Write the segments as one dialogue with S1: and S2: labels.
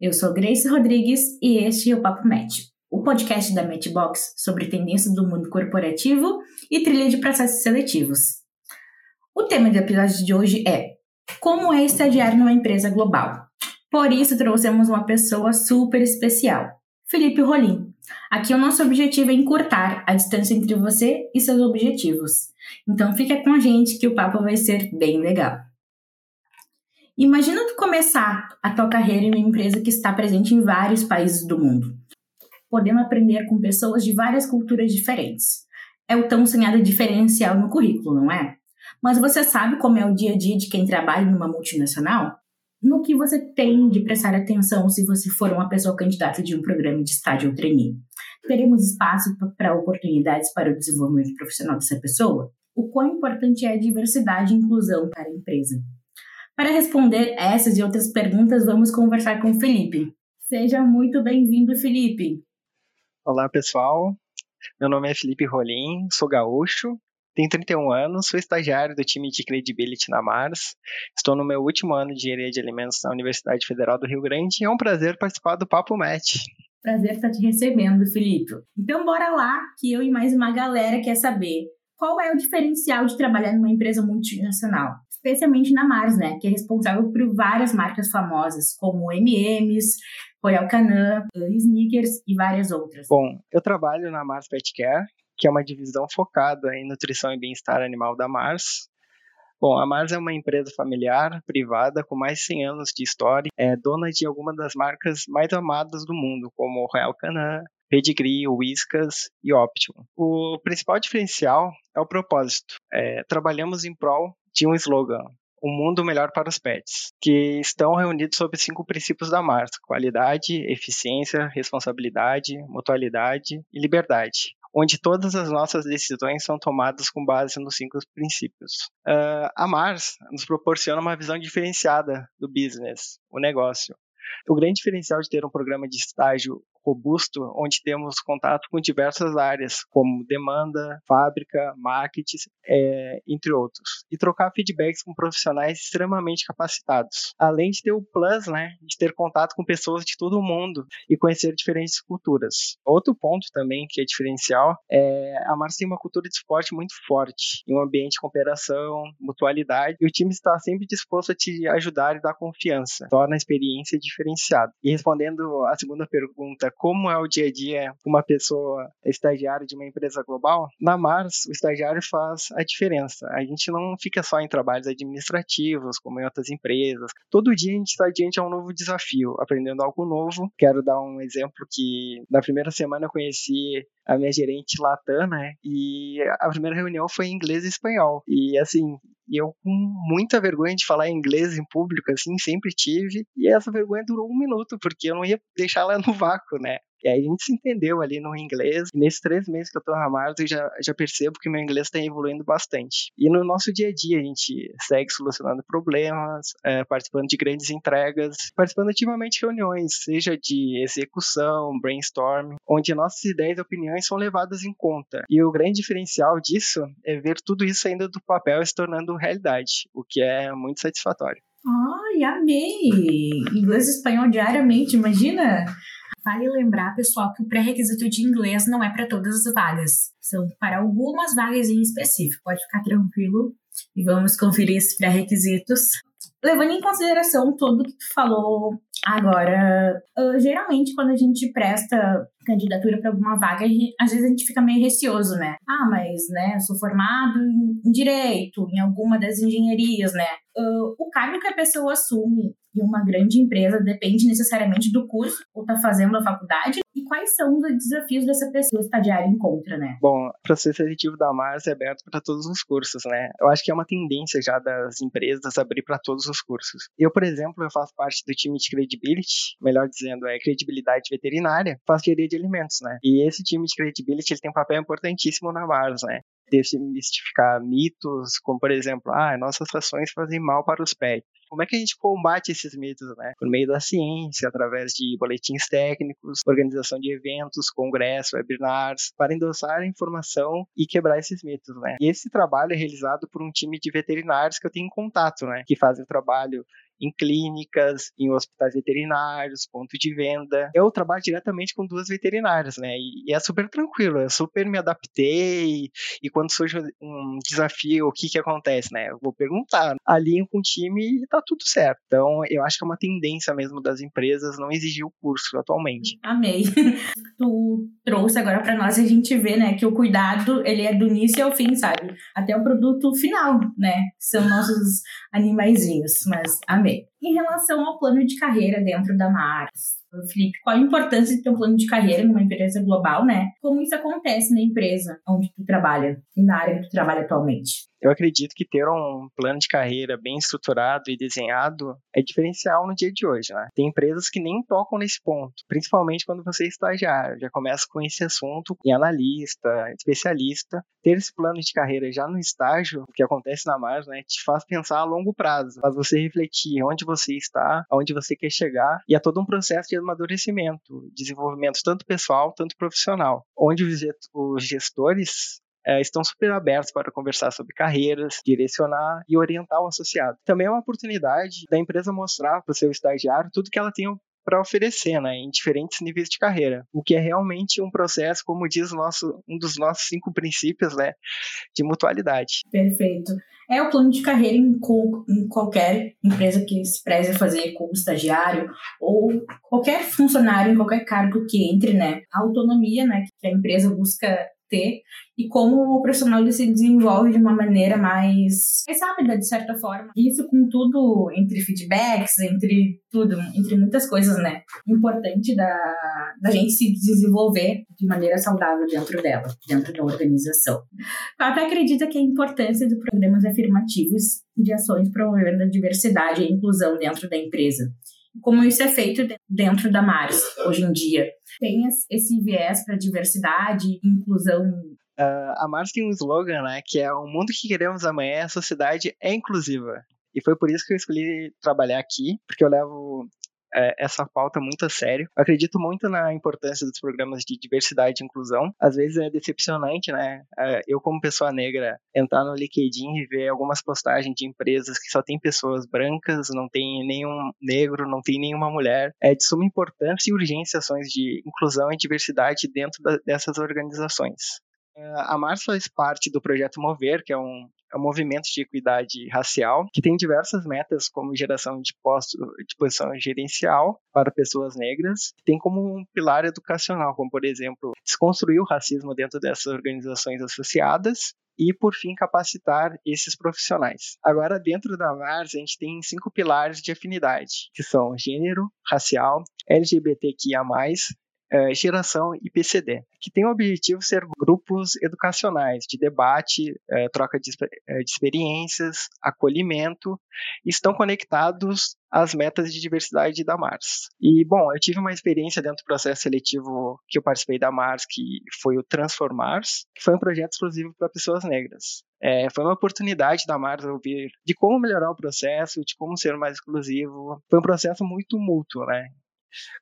S1: Eu sou Grace Rodrigues e este é o Papo Match, o podcast da Matchbox sobre tendências do mundo corporativo e trilha de processos seletivos. O tema do episódio de hoje é Como é estagiar numa empresa global? Por isso trouxemos uma pessoa super especial, Felipe Rolim. Aqui o nosso objetivo é encurtar a distância entre você e seus objetivos. Então fica com a gente que o papo vai ser bem legal. Imagina tu começar a tua carreira em uma empresa que está presente em vários países do mundo, podendo aprender com pessoas de várias culturas diferentes. É o tão sonhado diferencial no currículo, não é? Mas você sabe como é o dia a dia de quem trabalha numa multinacional? No que você tem de prestar atenção se você for uma pessoa candidata de um programa de estágio ou trainee? Teremos espaço para oportunidades para o desenvolvimento profissional dessa pessoa? O quão importante é a diversidade e inclusão para a empresa? Para responder essas e outras perguntas, vamos conversar com o Felipe. Seja muito bem-vindo, Felipe.
S2: Olá, pessoal. Meu nome é Felipe Rolim, sou gaúcho, tenho 31 anos, sou estagiário do time de Credibility na Mars. Estou no meu último ano de engenharia de alimentos na Universidade Federal do Rio Grande e é um prazer participar do Papo Match.
S1: Prazer estar te recebendo, Felipe. Então, bora lá, que eu e mais uma galera quer saber qual é o diferencial de trabalhar numa empresa multinacional especialmente na Mars, né, que é responsável por várias marcas famosas, como M&M's, Royal Canin, Snickers e várias outras.
S2: Bom, eu trabalho na Mars Pet Care, que é uma divisão focada em nutrição e bem-estar animal da Mars. Bom, a Mars é uma empresa familiar, privada, com mais de 100 anos de história, é dona de algumas das marcas mais amadas do mundo, como Royal Canin, Pedigree, Whiskas e Optimum. O principal diferencial é o propósito. É, trabalhamos em prol de um slogan, um mundo melhor para os pets, que estão reunidos sob cinco princípios da marca: qualidade, eficiência, responsabilidade, mutualidade e liberdade, onde todas as nossas decisões são tomadas com base nos cinco princípios. Uh, a Mars nos proporciona uma visão diferenciada do business, o negócio. O grande diferencial de ter um programa de estágio robusto, onde temos contato com diversas áreas, como demanda, fábrica, marketing, é, entre outros. E trocar feedbacks com profissionais extremamente capacitados. Além de ter o plus, né, de ter contato com pessoas de todo o mundo e conhecer diferentes culturas. Outro ponto também que é diferencial é a Mars tem uma cultura de esporte muito forte, em um ambiente de cooperação, mutualidade, e o time está sempre disposto a te ajudar e dar confiança. Torna a experiência diferenciada. E respondendo a segunda pergunta, como é o dia a dia uma pessoa estagiária de uma empresa global, na Mars o estagiário faz a diferença. A gente não fica só em trabalhos administrativos, como em outras empresas. Todo dia a gente está diante a um novo desafio, aprendendo algo novo. Quero dar um exemplo que na primeira semana eu conheci a minha gerente Latam, né? E a primeira reunião foi em inglês e espanhol. E assim, eu com muita vergonha de falar inglês em público, assim, sempre tive. E essa vergonha durou um minuto, porque eu não ia deixar ela no vácuo, né? E aí a gente se entendeu ali no inglês. E nesses três meses que eu tô na Mars, eu já, já percebo que meu inglês está evoluindo bastante. E no nosso dia a dia, a gente segue solucionando problemas, é, participando de grandes entregas, participando ativamente de reuniões, seja de execução, brainstorm, onde nossas ideias e opiniões são levadas em conta. E o grande diferencial disso é ver tudo isso ainda do papel se tornando realidade, o que é muito satisfatório.
S1: Ai, amei! Inglês e espanhol diariamente, imagina! Vale lembrar, pessoal, que o pré-requisito de inglês não é para todas as vagas. São para algumas vagas em específico. Pode ficar tranquilo e vamos conferir esses pré-requisitos. Levando em consideração tudo que tu falou agora, uh, geralmente quando a gente presta candidatura para alguma vaga, às vezes a gente fica meio receoso, né? Ah, mas, né, sou formado em direito, em alguma das engenharias, né? Uh, o cargo que a pessoa assume em uma grande empresa depende necessariamente do curso ou está fazendo a faculdade e quais são os desafios dessa pessoa estagiária encontra, né?
S2: Bom, o processo seletivo da Mars é aberto para todos os cursos, né? Eu acho que é uma tendência já das empresas abrir para todos os cursos. Eu, por exemplo, eu faço parte do time de credibility, melhor dizendo, é credibilidade veterinária, faço engenharia de alimentos, né? E esse time de credibility ele tem um papel importantíssimo na Mars, né? Desmistificar mitos, como por exemplo, ah, nossas ações fazem mal para os pets. Como é que a gente combate esses mitos, né? Por meio da ciência, através de boletins técnicos, organização de eventos, congressos, webinars, para endossar a informação e quebrar esses mitos, né? E esse trabalho é realizado por um time de veterinários que eu tenho contato, né? Que fazem o trabalho em clínicas, em hospitais veterinários, ponto de venda. Eu trabalho diretamente com duas veterinárias, né? E, é super tranquilo, eu super me adaptei. E quando surge um desafio, o que que acontece, né? Eu vou perguntar, alinho com o time e tá tudo certo. Então, eu acho que é uma tendência mesmo das empresas não exigir o curso atualmente.
S1: Amei. tu trouxe agora para nós a gente vê, né, que o cuidado, ele é do início ao fim, sabe? Até o produto final, né? São nossos animaizinhos, mas amei. Em relação ao plano de carreira dentro da Mars, Felipe, qual a importância de ter um plano de carreira numa empresa global, né? Como isso acontece na empresa onde tu trabalha e na área que tu trabalha atualmente?
S2: Eu acredito que ter um plano de carreira bem estruturado e desenhado é diferencial no dia de hoje, né? Tem empresas que nem tocam nesse ponto, principalmente quando você é estagiário, já começa com esse assunto em analista, especialista. Ter esse plano de carreira já no estágio, o que acontece na Mars, né, te faz pensar a longo prazo, faz você refletir onde você está, aonde você quer chegar, e é todo um processo de amadurecimento, desenvolvimento tanto pessoal, tanto profissional, onde os gestores estão super abertos para conversar sobre carreiras, direcionar e orientar o associado. Também é uma oportunidade da empresa mostrar para o seu estagiário tudo que ela tem para oferecer, né, em diferentes níveis de carreira, o que é realmente um processo, como diz nosso, um dos nossos cinco princípios, né, de mutualidade.
S1: Perfeito. É o plano de carreira em, em qualquer empresa que se preze a fazer como estagiário ou qualquer funcionário em qualquer cargo que entre, né, a autonomia, né, que a empresa busca ter e como o profissional se desenvolve de uma maneira mais, mais rápida, de certa forma. Isso com tudo entre feedbacks, entre tudo, entre muitas coisas, né? Importante da, da gente se desenvolver de maneira saudável dentro dela, dentro da organização. Até acredito que a importância de programas afirmativos de ações promovendo a diversidade e a inclusão dentro da empresa como isso é feito dentro da Mars hoje em dia. Tem esse viés para diversidade e inclusão.
S2: Uh, a Mars tem um slogan, né, que é o mundo que queremos amanhã, a sociedade é inclusiva. E foi por isso que eu escolhi trabalhar aqui, porque eu levo é, essa pauta muito a sério. Eu acredito muito na importância dos programas de diversidade e inclusão. Às vezes é decepcionante, né? É, eu, como pessoa negra, entrar no LinkedIn e ver algumas postagens de empresas que só tem pessoas brancas, não tem nenhum negro, não tem nenhuma mulher. É de suma importância e urgência ações de inclusão e diversidade dentro da, dessas organizações. É, a Mars faz parte do projeto Mover, que é um, é um movimento de equidade racial que tem diversas metas, como geração de postos de posição gerencial para pessoas negras, tem como um pilar educacional, como por exemplo, desconstruir o racismo dentro dessas organizações associadas e, por fim, capacitar esses profissionais. Agora, dentro da VARS, a gente tem cinco pilares de afinidade, que são gênero, racial, LGBTQIA+, é, geração e PCD, que tem o objetivo ser grupos educacionais de debate, é, troca de, é, de, experiências, acolhimento, e estão conectados às metas de diversidade da Mars. E, bom, eu tive uma experiência dentro do processo seletivo que eu participei da Mars, que foi o Transformars, que foi um projeto exclusivo para pessoas negras. É, foi uma oportunidade da Mars ouvir de como melhorar o processo, de como ser mais exclusivo. Foi um processo muito mútuo, né?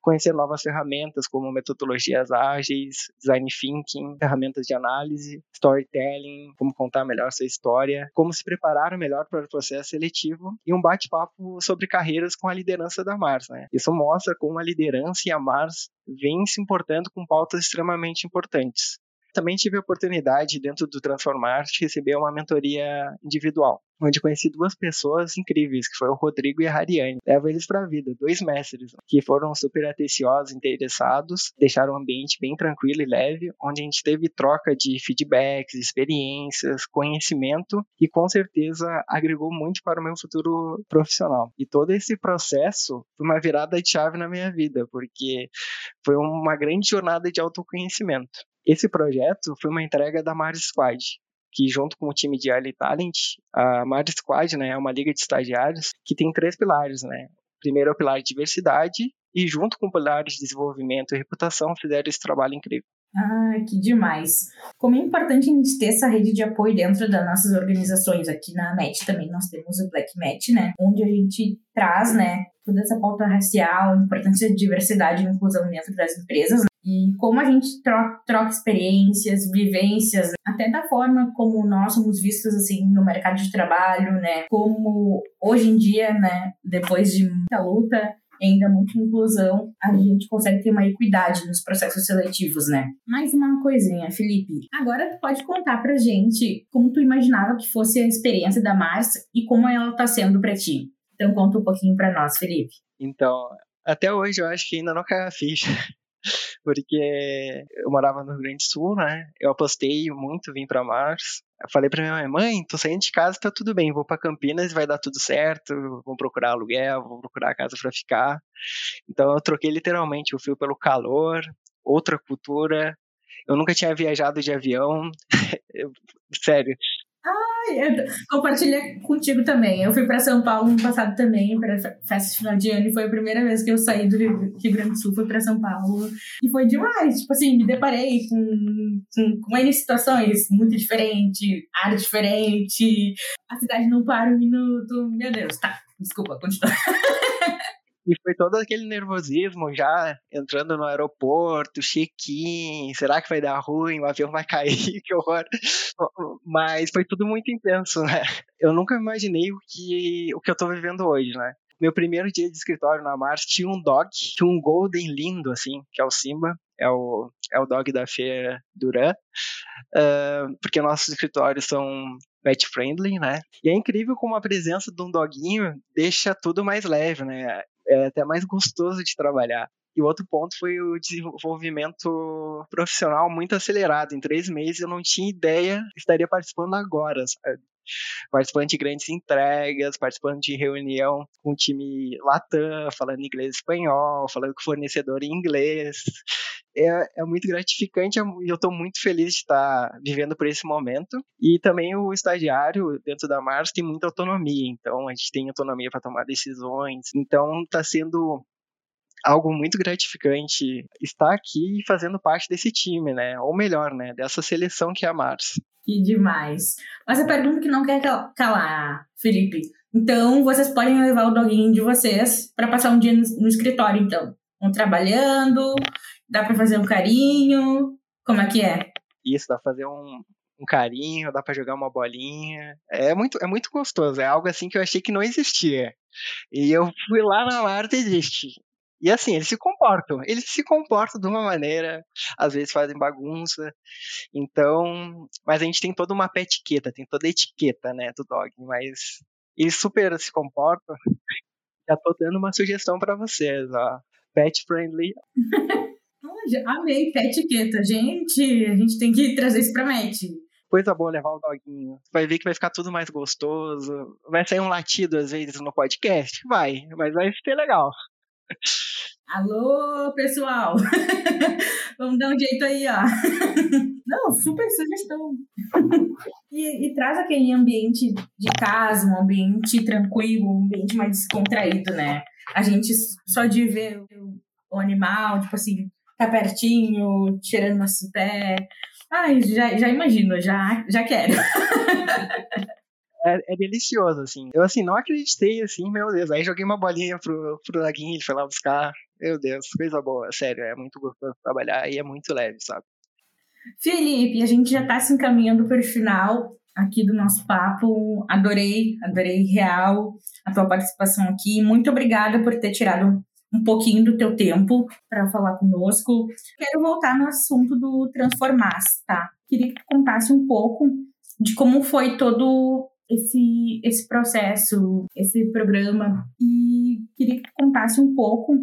S2: Conhecer novas ferramentas como metodologias ágeis, design thinking, ferramentas de análise, storytelling, como contar melhor sua história, como se preparar melhor para o processo seletivo e um bate-papo sobre carreiras com a liderança da Mars. Né? Isso mostra como a liderança e a Mars vêm se importando com pautas extremamente importantes. Também tive a oportunidade, dentro do Transformar, de receber uma mentoria individual, onde conheci duas pessoas incríveis, que foi o Rodrigo e a Hariane. Levo eles para a vida, dois mestres, que foram super atenciosos, interessados, deixaram o ambiente bem tranquilo e leve, onde a gente teve troca de feedbacks, experiências, conhecimento e com certeza agregou muito para o meu futuro profissional. E todo esse processo foi uma virada de chave na minha vida, porque foi uma grande jornada de autoconhecimento. Esse projeto foi uma entrega da Mars Squad, que junto com o time de Early Talent, a Mars Squad né, é uma liga de estagiários que tem três pilares. Né? Primeiro é o pilar de diversidade, e junto com o pilar de desenvolvimento e reputação fizeram esse trabalho incrível.
S1: Ah, que demais. Como é importante a gente ter essa rede de apoio dentro das nossas organizações. Aqui na MET também nós temos o Black MET, né? Onde a gente traz, né, toda essa pauta racial, a importância de diversidade e inclusão dentro das empresas. Né? E como a gente troca, troca experiências, vivências, até da forma como nós somos vistos, assim, no mercado de trabalho, né? Como hoje em dia, né, depois de muita luta, ainda muita inclusão, a gente consegue ter uma equidade nos processos seletivos, né? Mais uma coisinha, Felipe. Agora tu pode contar pra gente como tu imaginava que fosse a experiência da Mars e como ela tá sendo pra ti. Então conta um pouquinho pra nós, Felipe.
S2: Então, até hoje eu acho que ainda não caiu a ficha. Porque eu morava no Rio Grande do Sul, né? Eu apostei muito, vim para Mars. Eu falei pra minha mãe, mãe, tô saindo de casa, tá tudo bem, vou para Campinas, vai dar tudo certo, vou procurar aluguel, vou procurar casa para ficar. Então eu troquei literalmente o fio pelo calor, outra cultura. Eu nunca tinha viajado de avião, sério.
S1: Ai, eu compartilhei contigo também. Eu fui para São Paulo no passado também, para festa de final de ano, e foi a primeira vez que eu saí do Rio, Grande do Sul, fui para São Paulo. E foi demais. Tipo assim, me deparei com, com, com N situações muito diferentes, ar diferente. A cidade não para um minuto. Meu Deus, tá. Desculpa, continua.
S2: E foi todo aquele nervosismo já entrando no aeroporto, check-in, será que vai dar ruim, o avião vai cair, que horror. Mas foi tudo muito intenso, né? Eu nunca imaginei o que, o que eu tô vivendo hoje, né? Meu primeiro dia de escritório na Mars tinha um dog, tinha um golden lindo, assim, que é o Simba, é o, é o dog da feira Duran, uh, porque nossos escritórios são pet friendly, né? E é incrível como a presença de um doguinho deixa tudo mais leve, né? É até mais gostoso de trabalhar. E o outro ponto foi o desenvolvimento profissional muito acelerado. Em três meses eu não tinha ideia estaria participando agora, sabe? Participando de grandes entregas, participando de reunião com o time Latam, falando inglês e espanhol, falando com fornecedor em inglês. É, é muito gratificante e eu estou muito feliz de estar vivendo por esse momento. E também o estagiário dentro da Mars tem muita autonomia, então a gente tem autonomia para tomar decisões. Então está sendo algo muito gratificante estar aqui fazendo parte desse time, né? Ou melhor, né? Dessa seleção que é a Mars.
S1: Que demais. Mas a pergunta que não quer calar, Felipe. Então, vocês podem levar o doguinho de vocês para passar um dia no, escritório, então. Vão trabalhando, dá para fazer um carinho. Como é que é?
S2: Isso, dá pra fazer um, um carinho, dá para jogar uma bolinha. É muito, é muito gostoso. É algo assim que eu achei que não existia. E eu fui lá na Marte e existe. E assim, eles se comportam. Eles se comportam de uma maneira, às vezes fazem bagunça. Então, mas a gente tem toda uma etiqueta, tem toda a etiqueta, né, do dog, mas eles super se comportam. Já tô dando uma sugestão para vocês, ó. Pet friendly.
S1: Amei pet etiqueta, gente. A gente tem que trazer isso pra Met
S2: coisa boa levar o doguinho. Vai ver que vai ficar tudo mais gostoso. Vai sair um latido às vezes no podcast? Vai, mas vai ser legal.
S1: Alô, pessoal! Vamos dar um jeito aí, ó. Não, super sugestão. E, e, traz aquele ambiente de casa, um ambiente tranquilo, um ambiente mais descontraído, né? A gente só de ver o animal, tipo assim, tá pertinho, tirando nosso pé. Ai, já, já imagino, já, já quero.
S2: é, é, delicioso, assim. Eu, assim, não acreditei, assim, meu Deus. Aí joguei uma bolinha pro, pro Laguinho, ele foi lá buscar. Meu Deus, coisa boa, sério. É muito gostoso trabalhar e é muito leve, sabe?
S1: Felipe, a gente já tá se encaminhando para o final aqui do nosso papo. Adorei, adorei real a tua participação aqui. Muito obrigada por ter tirado um pouquinho do teu tempo para falar conosco. Quero voltar no assunto do transformar, tá? Queria que tu contasse um pouco de como foi todo esse, esse processo, esse programa. E queria que contasse um pouco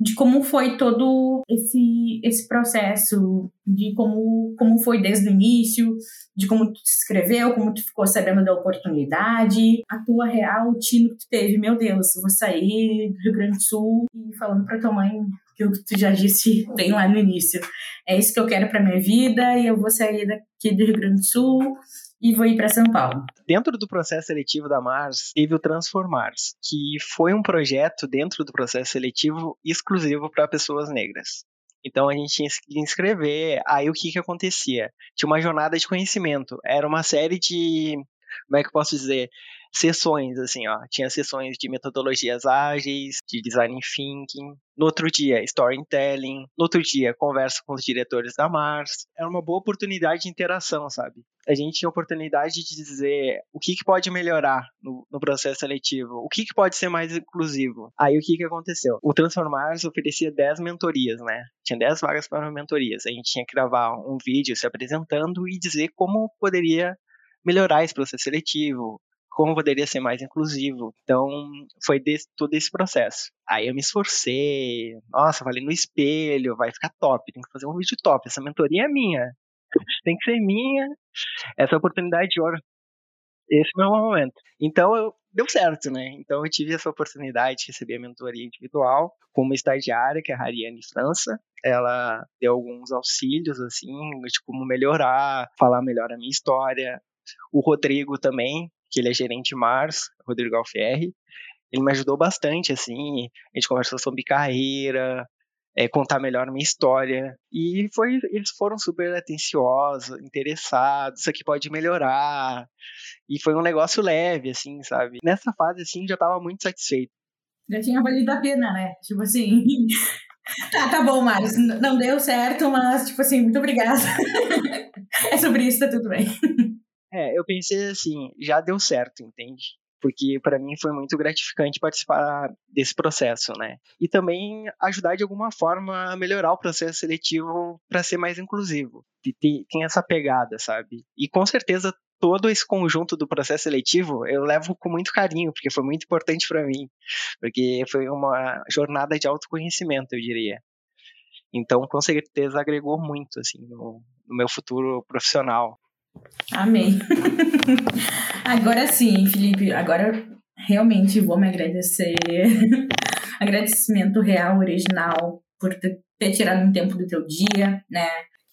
S1: de como foi todo esse, esse processo, de como, como foi desde o início, de como tu se inscreveu, como tu ficou sabendo da oportunidade, a tua real tino que tu teve, meu Deus, eu vou sair do Rio Grande do Sul e falando pra tua mãe que tu já disse bem lá no início, é isso que eu quero para minha vida e eu vou sair daqui do Rio Grande do Sul e vou ir para São Paulo.
S2: Dentro do processo seletivo da Mars, teve o Transformars, que foi um projeto dentro do processo seletivo exclusivo para pessoas negras. Então a gente tinha que inscrever. Aí o que que acontecia? Tinha uma jornada de conhecimento. Era uma série de, como é que eu posso dizer? sessões, assim, ó. Tinha sessões de metodologias ágeis, de design thinking. No outro dia, storytelling. No outro dia, conversa com os diretores da Mars. Era uma boa oportunidade de interação, sabe? A gente tinha oportunidade de dizer o que, que pode melhorar no, no processo seletivo, o que, que pode ser mais inclusivo. Aí o que, que aconteceu? O Transformars oferecia 10 mentorias, né? Tinha 10 vagas para mentorias. A gente tinha que gravar um vídeo se apresentando e dizer como poderia melhorar esse processo seletivo, como poderia ser mais inclusivo. Então, foi desse, todo esse processo. Aí eu me esforcei, nossa, falei no espelho, vai ficar top, tem que fazer um vídeo top, essa mentoria é minha, tem que ser minha, essa oportunidade de ouro. Esse é o meu momento. Então, eu, deu certo, né? Então, eu tive essa oportunidade de receber a mentoria individual com uma estagiária, que é a Hariane França. Ela deu alguns auxílios, assim, de como melhorar, falar melhor a minha história. O Rodrigo também, que ele é gerente Mars, Rodrigo Alfieri. Ele me ajudou bastante, assim, a gente conversou sobre carreira, é, contar melhor minha história. E foi, eles foram super atenciosos, interessados, isso aqui pode melhorar. E foi um negócio leve, assim, sabe? Nessa fase, assim, já tava muito satisfeito.
S1: Já tinha valido a pena, né? Tipo assim. Tá, tá bom, Marius. Não deu certo, mas, tipo assim, muito obrigada. é sobre isso, tá tudo bem.
S2: É, eu pensei assim, já deu certo, entende? Porque para mim foi muito gratificante participar desse processo, né? E também ajudar de alguma forma a melhorar o processo seletivo para ser mais inclusivo. Tem, tem essa pegada, sabe? E com certeza todo esse conjunto do processo seletivo eu levo com muito carinho, porque foi muito importante para mim, porque foi uma jornada de autoconhecimento, eu diria. Então, com certeza agregou muito assim no, no meu futuro profissional.
S1: Amei. agora sim, Felipe, agora realmente vou me agradecer. Agradecimento real, original, por ter tirado um tempo do teu dia, né?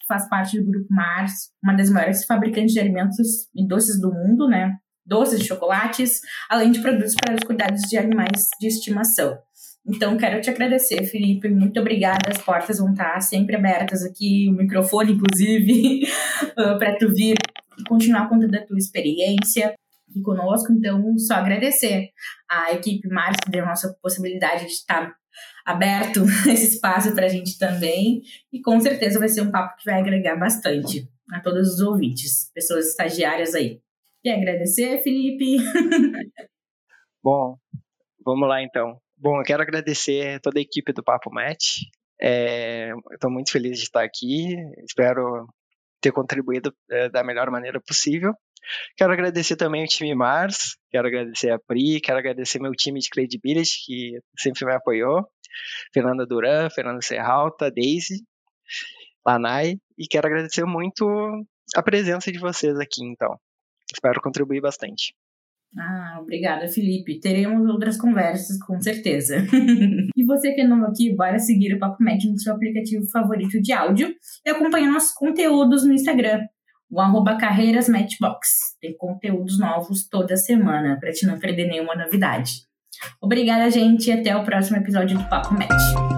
S1: Faz parte do Grupo Mars, uma das maiores fabricantes de alimentos e doces do mundo, né? Doces, chocolates, além de produtos para os cuidados de animais de estimação. Então, quero te agradecer, Felipe. Muito obrigada. As portas vão estar sempre abertas aqui, o microfone, inclusive, para tu vir continuar contando a tua experiência aqui conosco. Então, só agradecer a equipe Mars que deu a nossa possibilidade de estar aberto esse espaço para a gente também. E com certeza vai ser um papo que vai agregar bastante a todos os ouvintes, pessoas estagiárias aí. Quer agradecer, Felipe?
S2: Bom, vamos lá então. Bom, eu quero agradecer toda a equipe do Papo Match. É, Estou muito feliz de estar aqui. Espero ter contribuído é, da melhor maneira possível. Quero agradecer também o time Mars, quero agradecer a Pri, quero agradecer meu time de Credibility, que sempre me apoiou. Fernanda Duran, Fernanda Serralta, Daisy, Lanai, e quero agradecer muito a presença de vocês aqui, então. Espero contribuir bastante.
S1: Ah, obrigada, Felipe. Teremos outras conversas, com certeza. e você que é novo aqui, bora seguir o Papo Médio no seu aplicativo favorito de áudio e acompanhar nossos conteúdos no Instagram, o arroba Carreiras Matchbox. Tem conteúdos novos toda semana, para te não perder nenhuma novidade. Obrigada, gente, e até o próximo episódio do Papo Match.